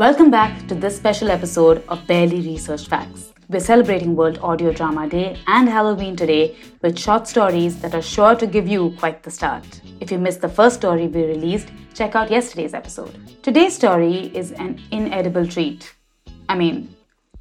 Welcome back to this special episode of Barely Researched Facts. We're celebrating World Audio Drama Day and Halloween today with short stories that are sure to give you quite the start. If you missed the first story we released, check out yesterday's episode. Today's story is an inedible treat. I mean,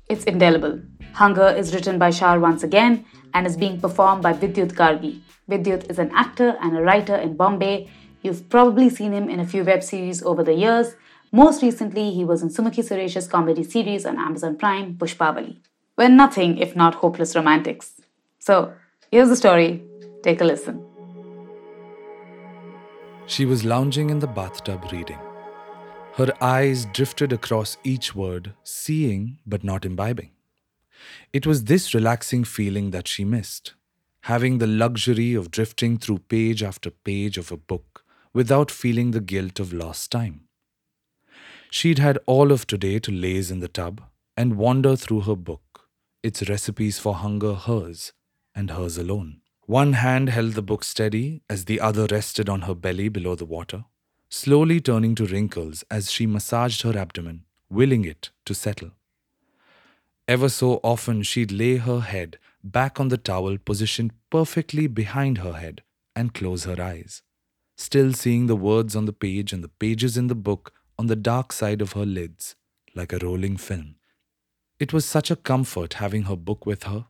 it's indelible. Hunger is written by Shar once again and is being performed by Vidyut Gargi. Vidyut is an actor and a writer in Bombay. You've probably seen him in a few web series over the years most recently, he was in Sumukhi Suresh's comedy series on Amazon Prime, Pushpavalli. We're nothing if not hopeless romantics. So, here's the story. Take a listen. She was lounging in the bathtub reading. Her eyes drifted across each word, seeing but not imbibing. It was this relaxing feeling that she missed, having the luxury of drifting through page after page of a book without feeling the guilt of lost time. She'd had all of today to laze in the tub and wander through her book, its recipes for hunger hers, and hers alone. One hand held the book steady as the other rested on her belly below the water, slowly turning to wrinkles as she massaged her abdomen, willing it to settle. Ever so often, she'd lay her head back on the towel positioned perfectly behind her head and close her eyes, still seeing the words on the page and the pages in the book on the dark side of her lids, like a rolling film. It was such a comfort having her book with her,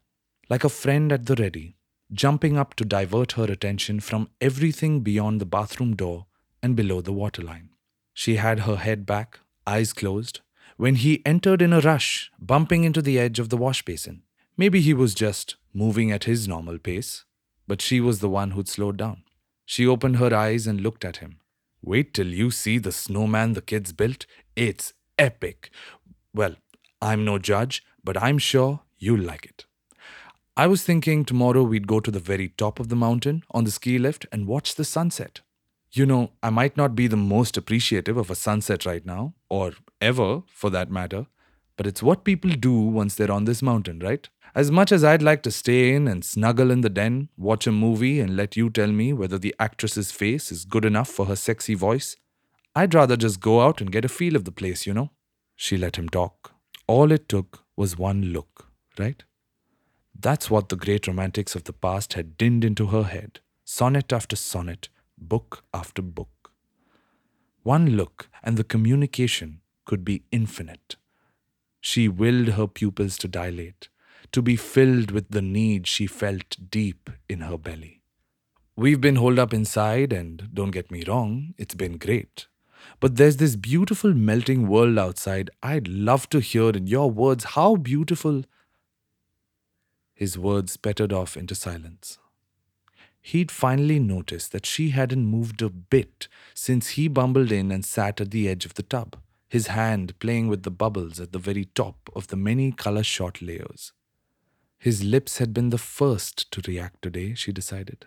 like a friend at the ready, jumping up to divert her attention from everything beyond the bathroom door and below the waterline. She had her head back, eyes closed, when he entered in a rush, bumping into the edge of the wash basin. Maybe he was just moving at his normal pace, but she was the one who'd slowed down. She opened her eyes and looked at him, Wait till you see the snowman the kids built. It's epic. Well, I'm no judge, but I'm sure you'll like it. I was thinking tomorrow we'd go to the very top of the mountain on the ski lift and watch the sunset. You know, I might not be the most appreciative of a sunset right now, or ever for that matter, but it's what people do once they're on this mountain, right? As much as I'd like to stay in and snuggle in the den, watch a movie, and let you tell me whether the actress's face is good enough for her sexy voice, I'd rather just go out and get a feel of the place, you know? She let him talk. All it took was one look, right? That's what the great romantics of the past had dinned into her head, sonnet after sonnet, book after book. One look, and the communication could be infinite. She willed her pupils to dilate to be filled with the need she felt deep in her belly. We've been holed up inside, and don't get me wrong, it's been great. But there's this beautiful melting world outside. I'd love to hear in your words how beautiful. His words pettered off into silence. He'd finally noticed that she hadn't moved a bit since he bumbled in and sat at the edge of the tub, his hand playing with the bubbles at the very top of the many color shot layers. His lips had been the first to react today, she decided.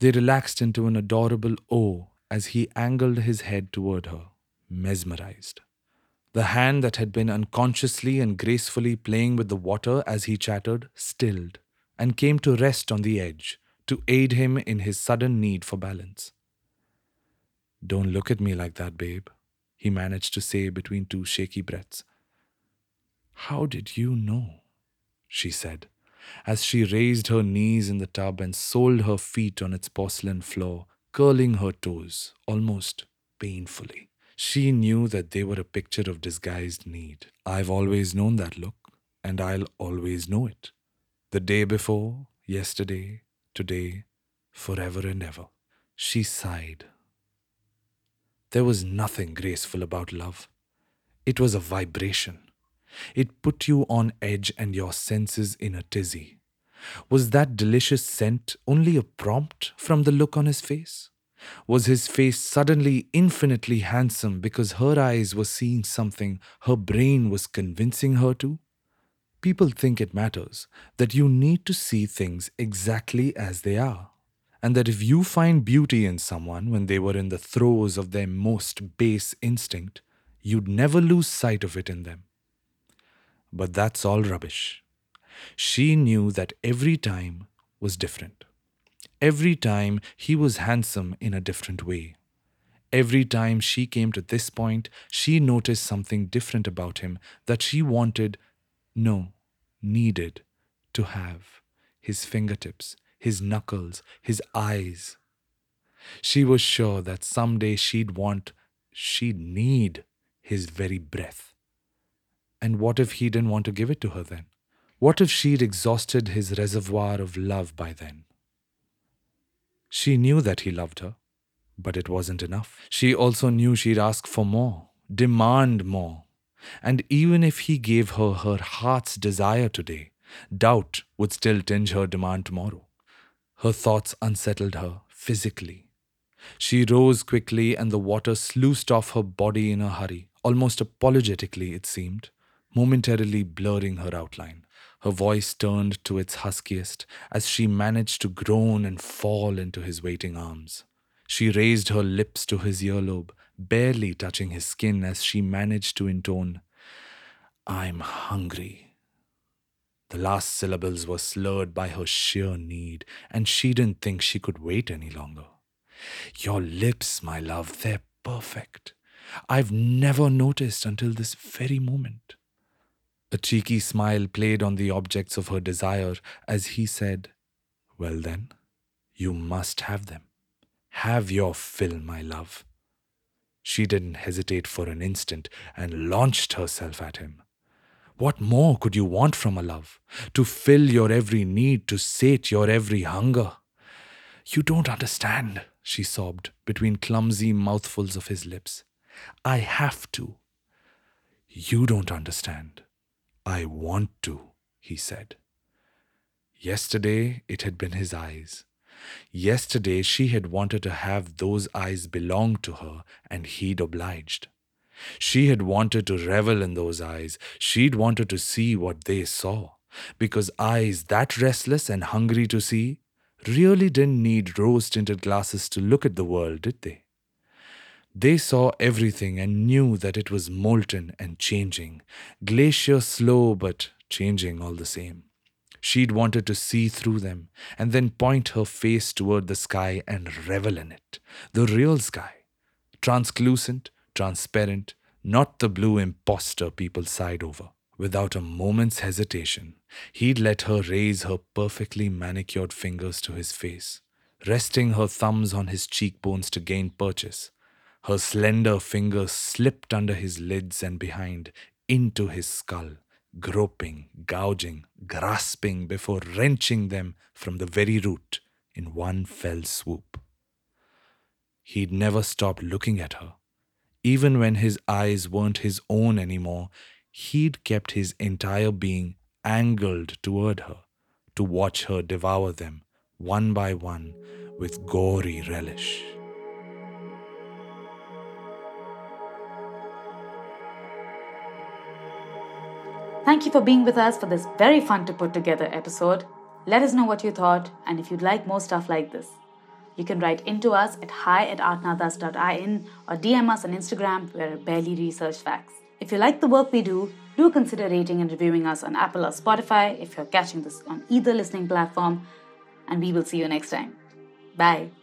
They relaxed into an adorable O as he angled his head toward her, mesmerized. The hand that had been unconsciously and gracefully playing with the water as he chattered stilled and came to rest on the edge to aid him in his sudden need for balance. Don't look at me like that, babe, he managed to say between two shaky breaths. How did you know? she said, as she raised her knees in the tub and soled her feet on its porcelain floor, curling her toes almost painfully. She knew that they were a picture of disguised need. I've always known that look, and I'll always know it. The day before, yesterday, today, forever and ever. She sighed. There was nothing graceful about love. It was a vibration, it put you on edge and your senses in a tizzy. Was that delicious scent only a prompt from the look on his face? Was his face suddenly infinitely handsome because her eyes were seeing something her brain was convincing her to? People think it matters, that you need to see things exactly as they are, and that if you find beauty in someone when they were in the throes of their most base instinct, you'd never lose sight of it in them. But that's all rubbish. She knew that every time was different. Every time he was handsome in a different way. Every time she came to this point, she noticed something different about him that she wanted, no, needed to have his fingertips, his knuckles, his eyes. She was sure that someday she'd want, she'd need his very breath. And what if he didn't want to give it to her then? What if she'd exhausted his reservoir of love by then? She knew that he loved her. But it wasn't enough. She also knew she'd ask for more, demand more. And even if he gave her her heart's desire today, doubt would still tinge her demand tomorrow. Her thoughts unsettled her physically. She rose quickly, and the water sluiced off her body in a hurry, almost apologetically, it seemed, momentarily blurring her outline. Her voice turned to its huskiest as she managed to groan and fall into his waiting arms. She raised her lips to his earlobe, barely touching his skin as she managed to intone, I'm hungry. The last syllables were slurred by her sheer need, and she didn't think she could wait any longer. Your lips, my love, they're perfect. I've never noticed until this very moment. A cheeky smile played on the objects of her desire as he said, Well then, you must have them. Have your fill, my love. She didn't hesitate for an instant and launched herself at him. What more could you want from a love? To fill your every need, to sate your every hunger. You don't understand, she sobbed between clumsy mouthfuls of his lips. I have to. You don't understand. I want to, he said. Yesterday it had been his eyes. Yesterday she had wanted to have those eyes belong to her, and he'd obliged. She had wanted to revel in those eyes. She'd wanted to see what they saw. Because eyes that restless and hungry to see really didn't need rose tinted glasses to look at the world, did they? They saw everything and knew that it was molten and changing, glacier slow but changing all the same. She'd wanted to see through them and then point her face toward the sky and revel in it. The real sky. Translucent, transparent, not the blue impostor people sighed over. Without a moment's hesitation, he'd let her raise her perfectly manicured fingers to his face, resting her thumbs on his cheekbones to gain purchase. Her slender fingers slipped under his lids and behind, into his skull, groping, gouging, grasping before wrenching them from the very root in one fell swoop. He'd never stopped looking at her. Even when his eyes weren't his own anymore, he'd kept his entire being angled toward her to watch her devour them one by one with gory relish. Thank you for being with us for this very fun to put together episode. Let us know what you thought and if you'd like more stuff like this. You can write into us at hi at artnadas.in or DM us on Instagram. We're Barely Research Facts. If you like the work we do, do consider rating and reviewing us on Apple or Spotify if you're catching this on either listening platform. And we will see you next time. Bye.